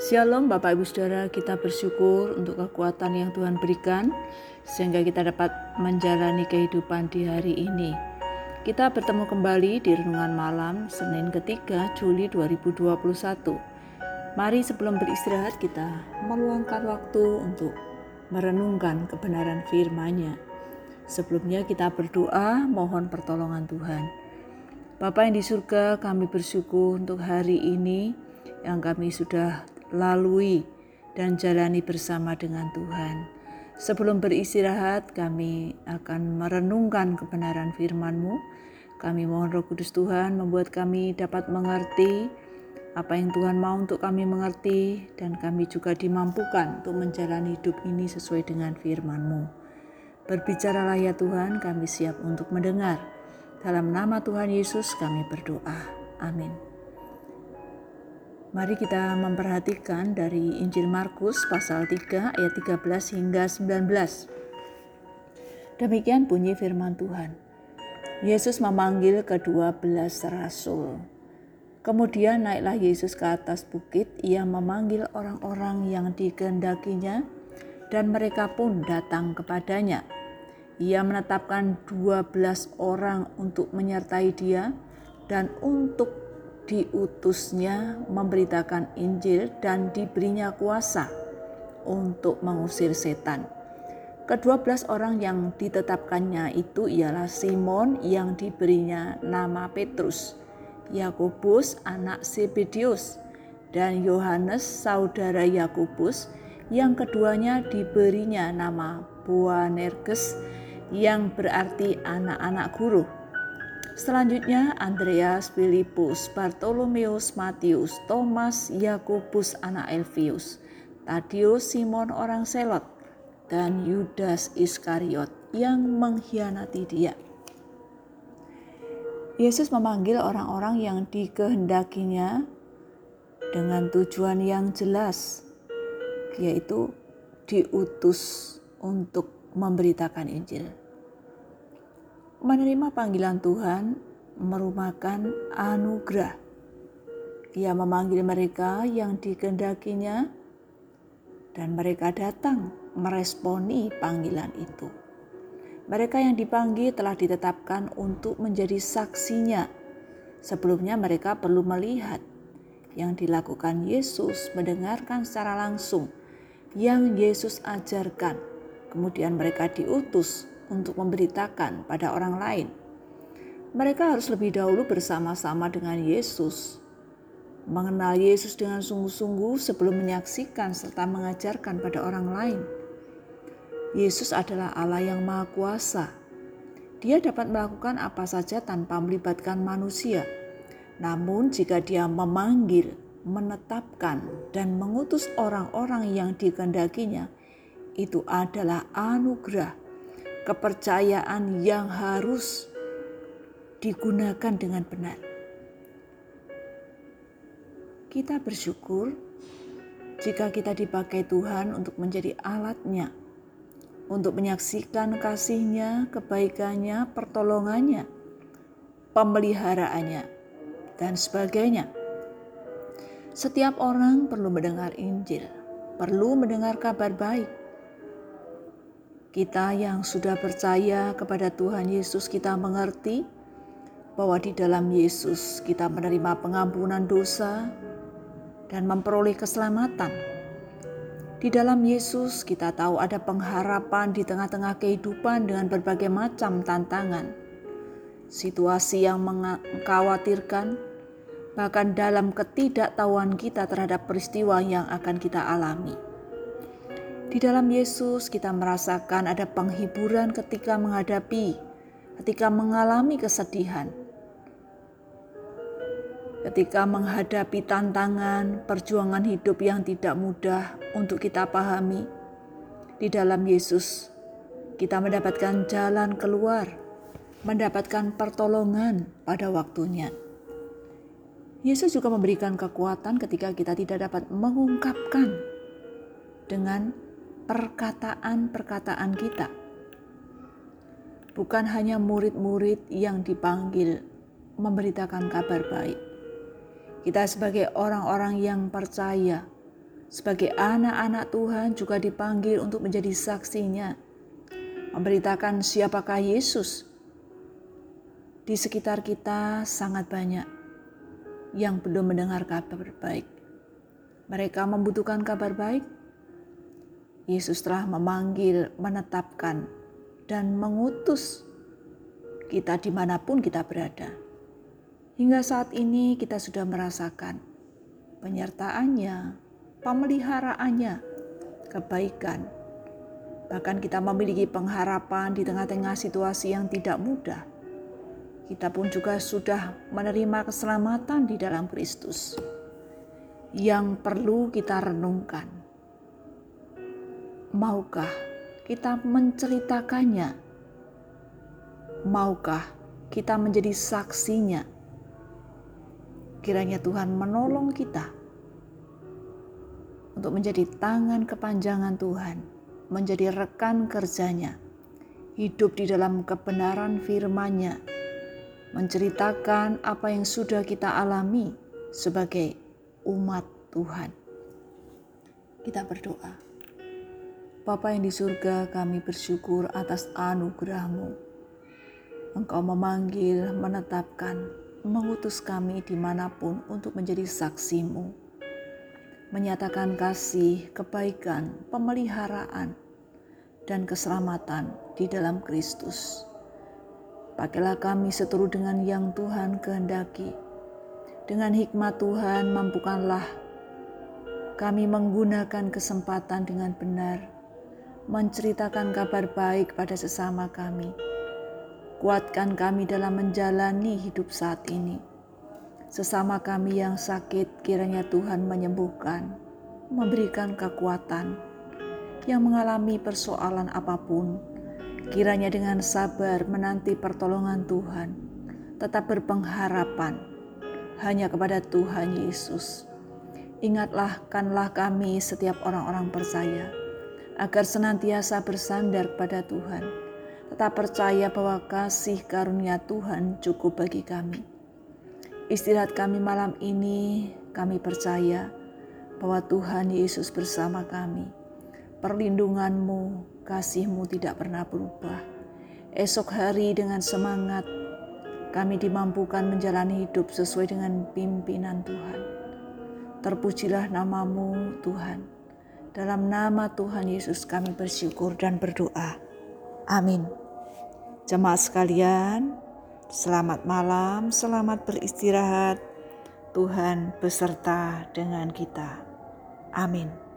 Shalom Bapak Ibu Saudara, kita bersyukur untuk kekuatan yang Tuhan berikan sehingga kita dapat menjalani kehidupan di hari ini. Kita bertemu kembali di renungan malam Senin ketiga Juli 2021. Mari sebelum beristirahat kita meluangkan waktu untuk merenungkan kebenaran firman-Nya. Sebelumnya kita berdoa mohon pertolongan Tuhan. Bapa yang di surga, kami bersyukur untuk hari ini yang kami sudah lalui dan jalani bersama dengan Tuhan. Sebelum beristirahat, kami akan merenungkan kebenaran firman-Mu. Kami mohon Roh Kudus Tuhan membuat kami dapat mengerti apa yang Tuhan mau untuk kami mengerti dan kami juga dimampukan untuk menjalani hidup ini sesuai dengan firman-Mu. Berbicaralah ya Tuhan, kami siap untuk mendengar. Dalam nama Tuhan Yesus kami berdoa. Amin. Mari kita memperhatikan dari Injil Markus pasal 3 ayat 13 hingga 19. Demikian bunyi firman Tuhan. Yesus memanggil kedua belas rasul. Kemudian naiklah Yesus ke atas bukit, ia memanggil orang-orang yang dikehendakinya dan mereka pun datang kepadanya. Ia menetapkan dua belas orang untuk menyertai dia dan untuk diutusnya memberitakan Injil dan diberinya kuasa untuk mengusir setan. Kedua belas orang yang ditetapkannya itu ialah Simon yang diberinya nama Petrus, Yakobus anak Zebedius, dan Yohanes saudara Yakobus yang keduanya diberinya nama Boanerges yang berarti anak-anak guru Selanjutnya Andreas, Filipus, Bartolomeus, Matius, Thomas, Yakobus anak Elvius, Tadius, Simon orang Selot, dan Yudas Iskariot yang mengkhianati dia. Yesus memanggil orang-orang yang dikehendakinya dengan tujuan yang jelas, yaitu diutus untuk memberitakan Injil. Menerima panggilan Tuhan merupakan anugerah. Ia memanggil mereka yang dikendakinya dan mereka datang meresponi panggilan itu. Mereka yang dipanggil telah ditetapkan untuk menjadi saksinya. Sebelumnya mereka perlu melihat yang dilakukan Yesus, mendengarkan secara langsung yang Yesus ajarkan. Kemudian mereka diutus untuk memberitakan pada orang lain. Mereka harus lebih dahulu bersama-sama dengan Yesus, mengenal Yesus dengan sungguh-sungguh sebelum menyaksikan serta mengajarkan pada orang lain. Yesus adalah Allah yang Maha Kuasa. Dia dapat melakukan apa saja tanpa melibatkan manusia. Namun, jika Dia memanggil, menetapkan, dan mengutus orang-orang yang dikehendakinya, itu adalah anugerah kepercayaan yang harus digunakan dengan benar. Kita bersyukur jika kita dipakai Tuhan untuk menjadi alatnya, untuk menyaksikan kasihnya, kebaikannya, pertolongannya, pemeliharaannya, dan sebagainya. Setiap orang perlu mendengar Injil, perlu mendengar kabar baik, kita yang sudah percaya kepada Tuhan Yesus, kita mengerti bahwa di dalam Yesus kita menerima pengampunan dosa dan memperoleh keselamatan. Di dalam Yesus kita tahu ada pengharapan di tengah-tengah kehidupan dengan berbagai macam tantangan, situasi yang mengkhawatirkan, bahkan dalam ketidaktahuan kita terhadap peristiwa yang akan kita alami. Di dalam Yesus kita merasakan ada penghiburan ketika menghadapi, ketika mengalami kesedihan. Ketika menghadapi tantangan, perjuangan hidup yang tidak mudah untuk kita pahami, di dalam Yesus kita mendapatkan jalan keluar, mendapatkan pertolongan pada waktunya. Yesus juga memberikan kekuatan ketika kita tidak dapat mengungkapkan dengan perkataan-perkataan kita. Bukan hanya murid-murid yang dipanggil memberitakan kabar baik. Kita sebagai orang-orang yang percaya sebagai anak-anak Tuhan juga dipanggil untuk menjadi saksinya, memberitakan siapakah Yesus. Di sekitar kita sangat banyak yang belum mendengar kabar baik. Mereka membutuhkan kabar baik. Yesus telah memanggil, menetapkan, dan mengutus kita di mana pun kita berada. Hingga saat ini kita sudah merasakan penyertaannya, pemeliharaannya, kebaikan. Bahkan kita memiliki pengharapan di tengah-tengah situasi yang tidak mudah. Kita pun juga sudah menerima keselamatan di dalam Kristus. Yang perlu kita renungkan. Maukah kita menceritakannya? Maukah kita menjadi saksinya? Kiranya Tuhan menolong kita untuk menjadi tangan kepanjangan Tuhan, menjadi rekan kerjanya, hidup di dalam kebenaran firman-Nya, menceritakan apa yang sudah kita alami sebagai umat Tuhan. Kita berdoa. Bapa yang di surga, kami bersyukur atas anugerah-Mu. Engkau memanggil, menetapkan, mengutus kami di mana pun untuk menjadi saksimu. Menyatakan kasih, kebaikan, pemeliharaan, dan keselamatan di dalam Kristus. Pakailah kami seturut dengan yang Tuhan kehendaki. Dengan hikmat Tuhan mampukanlah kami menggunakan kesempatan dengan benar menceritakan kabar baik pada sesama kami. Kuatkan kami dalam menjalani hidup saat ini. Sesama kami yang sakit, kiranya Tuhan menyembuhkan, memberikan kekuatan. Yang mengalami persoalan apa pun, kiranya dengan sabar menanti pertolongan Tuhan, tetap berpengharapan hanya kepada Tuhan Yesus. Ingatlah kanlah kami setiap orang-orang percaya agar senantiasa bersandar pada Tuhan, tetap percaya bahwa kasih karunia Tuhan cukup bagi kami. Istirahat kami malam ini, kami percaya bahwa Tuhan Yesus bersama kami. Perlindunganmu, kasihmu tidak pernah berubah. Esok hari dengan semangat, kami dimampukan menjalani hidup sesuai dengan pimpinan Tuhan. Terpujilah namamu Tuhan. Dalam nama Tuhan Yesus kami bersyukur dan berdoa. Amin. Jemaat sekalian, selamat malam, selamat beristirahat. Tuhan beserta dengan kita. Amin.